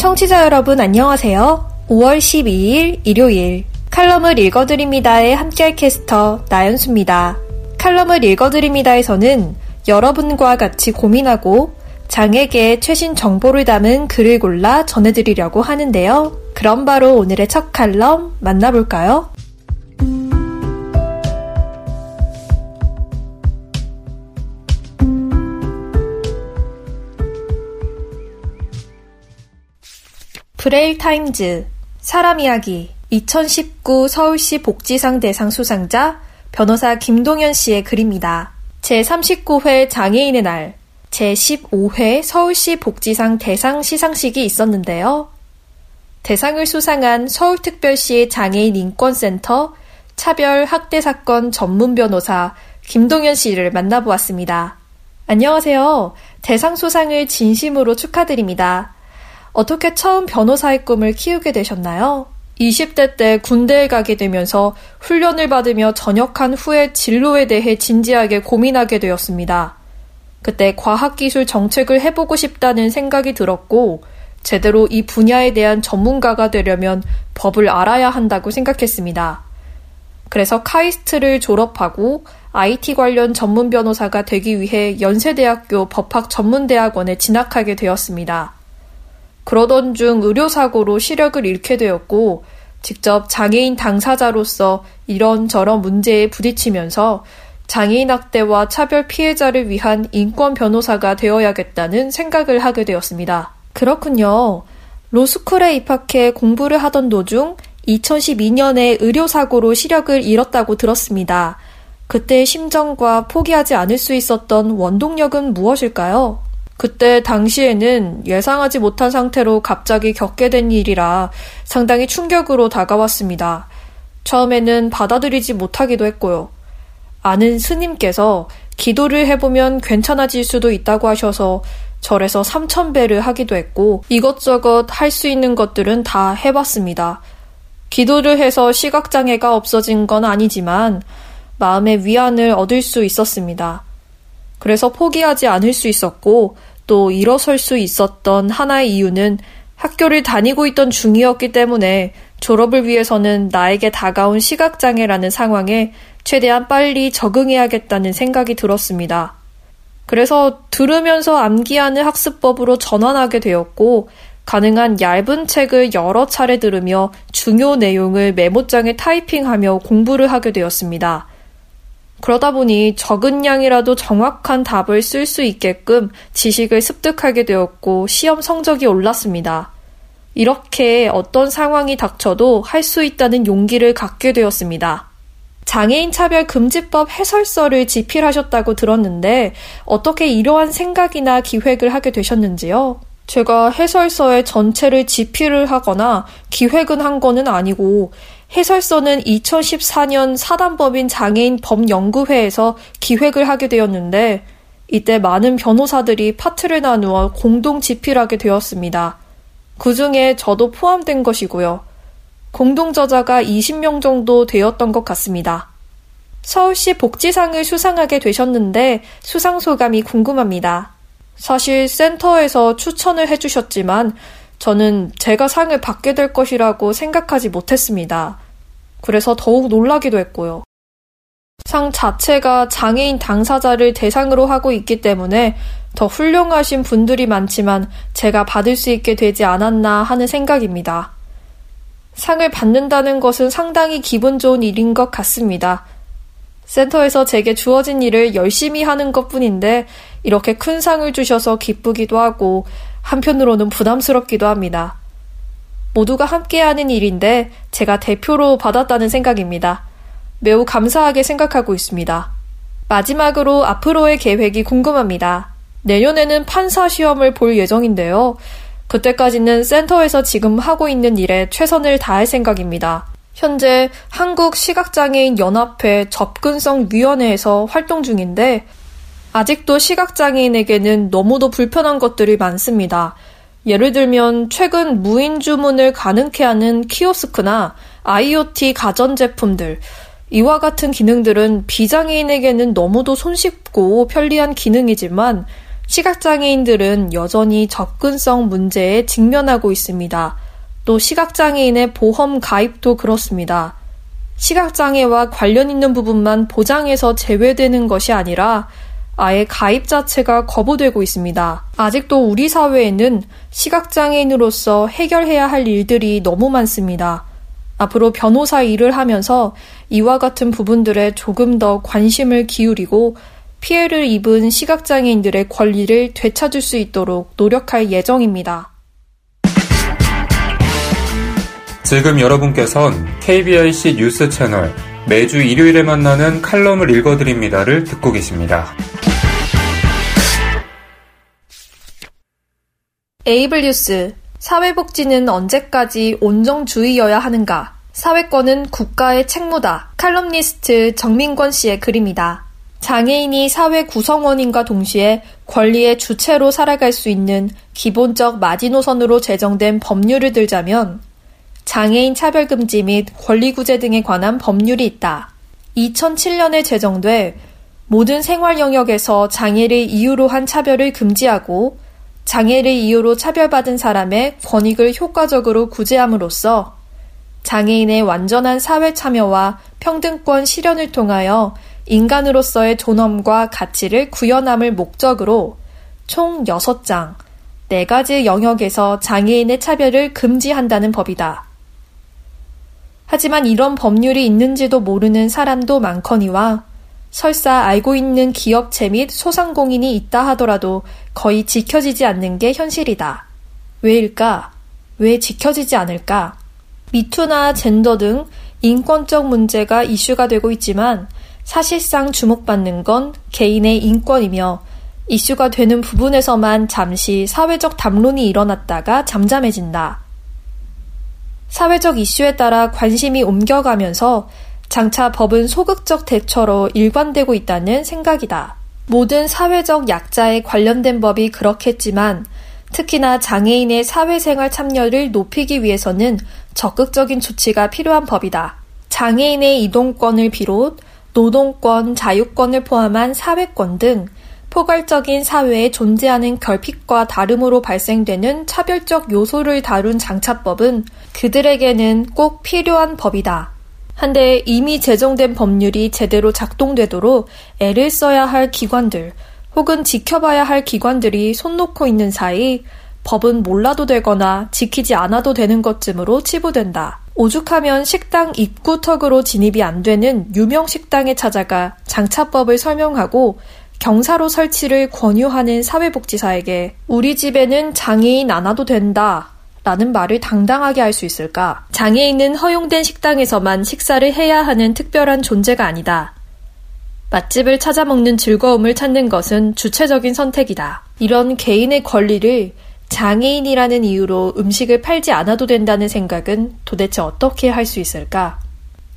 청취자 여러분 안녕하세요. 5월 12일 일요일 칼럼을 읽어드립니다의 함께할 캐스터 나연수입니다. 칼럼을 읽어드립니다에서는 여러분과 같이 고민하고 장에게 최신 정보를 담은 글을 골라 전해드리려고 하는데요. 그럼 바로 오늘의 첫 칼럼 만나볼까요? 브레일 타임즈 사람 이야기 2019 서울시 복지상 대상 수상자 변호사 김동현 씨의 글입니다. 제39회 장애인의 날 제15회 서울시 복지상 대상 시상식이 있었는데요. 대상을 수상한 서울특별시 장애인 인권센터 차별 학대 사건 전문 변호사 김동현 씨를 만나보았습니다. 안녕하세요. 대상 수상을 진심으로 축하드립니다. 어떻게 처음 변호사의 꿈을 키우게 되셨나요? 20대 때 군대에 가게 되면서 훈련을 받으며 전역한 후에 진로에 대해 진지하게 고민하게 되었습니다. 그때 과학기술 정책을 해보고 싶다는 생각이 들었고, 제대로 이 분야에 대한 전문가가 되려면 법을 알아야 한다고 생각했습니다. 그래서 카이스트를 졸업하고 IT 관련 전문 변호사가 되기 위해 연세대학교 법학 전문대학원에 진학하게 되었습니다. 그러던 중 의료사고로 시력을 잃게 되었고, 직접 장애인 당사자로서 이런저런 문제에 부딪히면서 장애인 학대와 차별 피해자를 위한 인권 변호사가 되어야겠다는 생각을 하게 되었습니다. 그렇군요. 로스쿨에 입학해 공부를 하던 도중 2012년에 의료사고로 시력을 잃었다고 들었습니다. 그때의 심정과 포기하지 않을 수 있었던 원동력은 무엇일까요? 그때 당시에는 예상하지 못한 상태로 갑자기 겪게 된 일이라 상당히 충격으로 다가왔습니다. 처음에는 받아들이지 못하기도 했고요. 아는 스님께서 기도를 해보면 괜찮아질 수도 있다고 하셔서 절에서 3천배를 하기도 했고 이것저것 할 수 있는 것들은 다 해봤습니다. 기도를 해서 시각장애가 없어진 건 아니지만 마음의 위안을 얻을 수 있었습니다. 그래서 포기하지 않을 수 있었고 또 일어설 수 있었던 하나의 이유는 학교를 다니고 있던 중이었기 때문에 졸업을 위해서는 나에게 다가온 시각장애라는 상황에 최대한 빨리 적응해야겠다는 생각이 들었습니다. 그래서 들으면서 암기하는 학습법으로 전환하게 되었고, 가능한 얇은 책을 여러 차례 들으며 중요 내용을 메모장에 타이핑하며 공부를 하게 되었습니다. 그러다 보니 적은 양이라도 정확한 답을 쓸 수 있게끔 지식을 습득하게 되었고 시험 성적이 올랐습니다. 이렇게 어떤 상황이 닥쳐도 할 수 있다는 용기를 갖게 되었습니다. 장애인 차별 금지법 해설서를 집필하셨다고 들었는데 어떻게 이러한 생각이나 기획을 하게 되셨는지요? 제가 해설서의 전체를 집필을 하거나 기획은 한 거는 아니고 해설서는 2014년 사단법인 장애인 법연구회에서 기획을 하게 되었는데 이때 많은 변호사들이 파트를 나누어 공동 집필하게 되었습니다. 그 중에 저도 포함된 것이고요. 공동 저자가 20명 정도 되었던 것 같습니다. 서울시 복지상을 수상하게 되셨는데 수상 소감이 궁금합니다. 사실 센터에서 추천을 해주셨지만 저는 제가 상을 받게 될 것이라고 생각하지 못했습니다. 그래서 더욱 놀라기도 했고요. 상 자체가 장애인 당사자를 대상으로 하고 있기 때문에 더 훌륭하신 분들이 많지만 제가 받을 수 있게 되지 않았나 하는 생각입니다. 상을 받는다는 것은 상당히 기분 좋은 일인 것 같습니다. 센터에서 제게 주어진 일을 열심히 하는 것 뿐인데 이렇게 큰 상을 주셔서 기쁘기도 하고 한편으로는 부담스럽기도 합니다. 모두가 함께하는 일인데 제가 대표로 받았다는 생각입니다. 매우 감사하게 생각하고 있습니다. 마지막으로 앞으로의 계획이 궁금합니다. 내년에는 판사 시험을 볼 예정인데요. 그때까지는 센터에서 지금 하고 있는 일에 최선을 다할 생각입니다. 현재 한국시각장애인 연합회 접근성위원회에서 활동 중인데 아직도 시각장애인에게는 너무도 불편한 것들이 많습니다. 예를 들면 최근 무인 주문을 가능케 하는 키오스크나 IoT 가전제품들, 이와 같은 기능들은 비장애인에게는 너무도 손쉽고 편리한 기능이지만 시각장애인들은 여전히 접근성 문제에 직면하고 있습니다. 또 시각장애인의 보험 가입도 그렇습니다. 시각장애와 관련 있는 부분만 보장해서 제외되는 것이 아니라 아예 가입 자체가 거부되고 있습니다. 아직도 우리 사회에는 시각장애인으로서 해결해야 할 일들이 너무 많습니다. 앞으로 변호사 일을 하면서 이와 같은 부분들에 조금 더 관심을 기울이고 피해를 입은 시각장애인들의 권리를 되찾을 수 있도록 노력할 예정입니다. 지금 여러분께선 KBIC 뉴스 채널 매주 일요일에 만나는 칼럼을 읽어드립니다를 듣고 계십니다. 에이블 뉴스 사회복지는 언제까지 온정주의여야 하는가? 사회권은 국가의 책무다. 칼럼니스트 정민권 씨의 글입니다. 장애인이 사회 구성원인과 동시에 권리의 주체로 살아갈 수 있는 기본적 마지노선으로 제정된 법률을 들자면 장애인 차별금지 및 권리구제 등에 관한 법률이 있다. 2007년에 제정돼 모든 생활 영역에서 장애를 이유로 한 차별을 금지하고 장애를 이유로 차별받은 사람의 권익을 효과적으로 구제함으로써 장애인의 완전한 사회 참여와 평등권 실현을 통하여 인간으로서의 존엄과 가치를 구현함을 목적으로 총 6장, 4가지 영역에서 장애인의 차별을 금지한다는 법이다. 하지만 이런 법률이 있는지도 모르는 사람도 많거니와 설사 알고 있는 기업체 및 소상공인이 있다 하더라도 거의 지켜지지 않는 게 현실이다. 왜일까? 왜 지켜지지 않을까? 미투나 젠더 등 인권적 문제가 이슈가 되고 있지만 사실상 주목받는 건 개인의 인권이며 이슈가 되는 부분에서만 잠시 사회적 담론이 일어났다가 잠잠해진다. 사회적 이슈에 따라 관심이 옮겨가면서 장차 법은 소극적 대처로 일관되고 있다는 생각이다. 모든 사회적 약자에 관련된 법이 그렇겠지만 특히나 장애인의 사회생활 참여를 높이기 위해서는 적극적인 조치가 필요한 법이다. 장애인의 이동권을 비롯 노동권, 자유권을 포함한 사회권 등 포괄적인 사회에 존재하는 결핍과 다름으로 발생되는 차별적 요소를 다룬 장차법은 그들에게는 꼭 필요한 법이다. 한데 이미 제정된 법률이 제대로 작동되도록 애를 써야 할 기관들 혹은 지켜봐야 할 기관들이 손 놓고 있는 사이 법은 몰라도 되거나 지키지 않아도 되는 것쯤으로 치부된다. 오죽하면 식당 입구턱으로 진입이 안 되는 유명 식당에 찾아가 장차법을 설명하고 경사로 설치를 권유하는 사회복지사에게 우리 집에는 장애인 안 와도 된다. 라는 말을 당당하게 할 수 있을까? 장애인은 허용된 식당에서만 식사를 해야 하는 특별한 존재가 아니다. 맛집을 찾아 먹는 즐거움을 찾는 것은 주체적인 선택이다. 이런 개인의 권리를 장애인이라는 이유로 음식을 팔지 않아도 된다는 생각은 도대체 어떻게 할 수 있을까?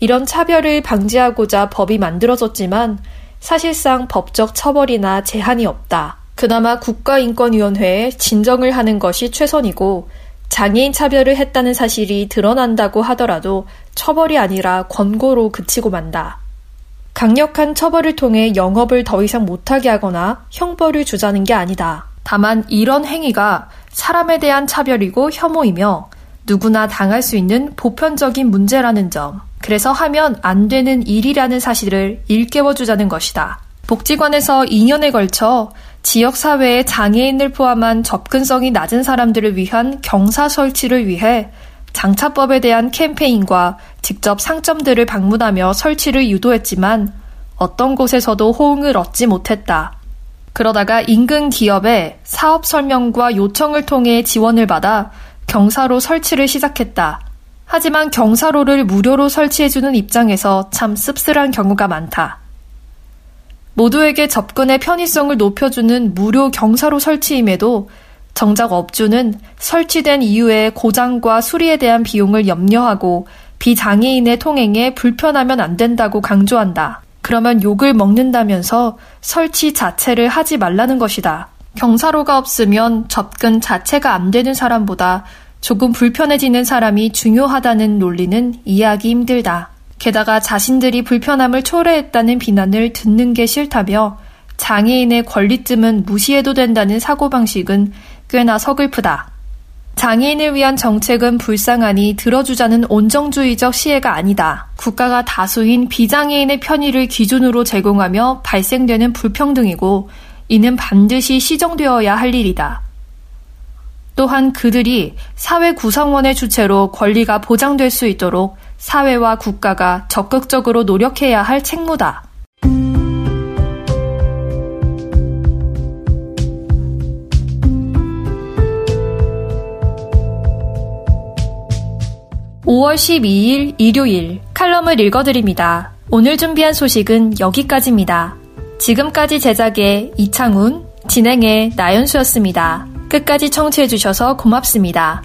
이런 차별을 방지하고자 법이 만들어졌지만 사실상 법적 처벌이나 제한이 없다. 그나마 국가인권위원회에 진정을 하는 것이 최선이고 장애인 차별을 했다는 사실이 드러난다고 하더라도 처벌이 아니라 권고로 그치고 만다. 강력한 처벌을 통해 영업을 더 이상 못하게 하거나 형벌을 주자는 게 아니다. 다만 이런 행위가 사람에 대한 차별이고 혐오이며 누구나 당할 수 있는 보편적인 문제라는 점. 그래서 하면 안 되는 일이라는 사실을 일깨워 주자는 것이다. 복지관에서 2년에 걸쳐 지역사회의 장애인을 포함한 접근성이 낮은 사람들을 위한 경사 설치를 위해 장차법에 대한 캠페인과 직접 상점들을 방문하며 설치를 유도했지만 어떤 곳에서도 호응을 얻지 못했다. 그러다가 인근 기업에 사업 설명과 요청을 통해 지원을 받아 경사로 설치를 시작했다. 하지만 경사로를 무료로 설치해주는 입장에서 참 씁쓸한 경우가 많다. 모두에게 접근의 편의성을 높여주는 무료 경사로 설치임에도 정작 업주는 설치된 이후에 고장과 수리에 대한 비용을 염려하고 비장애인의 통행에 불편하면 안 된다고 강조한다. 그러면 욕을 먹는다면서 설치 자체를 하지 말라는 것이다. 경사로가 없으면 접근 자체가 안 되는 사람보다 조금 불편해지는 사람이 중요하다는 논리는 이해하기 힘들다. 게다가 자신들이 불편함을 초래했다는 비난을 듣는 게 싫다며 장애인의 권리쯤은 무시해도 된다는 사고방식은 꽤나 서글프다. 장애인을 위한 정책은 불쌍하니 들어주자는 온정주의적 시혜가 아니다. 국가가 다수인 비장애인의 편의를 기준으로 제공하며 발생되는 불평등이고 이는 반드시 시정되어야 할 일이다. 또한 그들이 사회 구성원의 주체로 권리가 보장될 수 있도록 사회와 국가가 적극적으로 노력해야 할 책무다. 5월 12일 일요일 칼럼을 읽어드립니다. 오늘 준비한 소식은 여기까지입니다. 지금까지 제작의 이창훈, 진행의 나연수였습니다. 끝까지 청취해주셔서 고맙습니다.